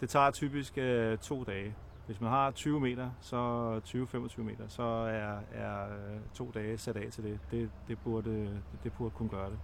Det tager typisk øh, to dage. Hvis man har 20 meter, så 20-25 meter, så er, er øh, to dage sat af til det. Det, det, burde, det burde kunne gøre det.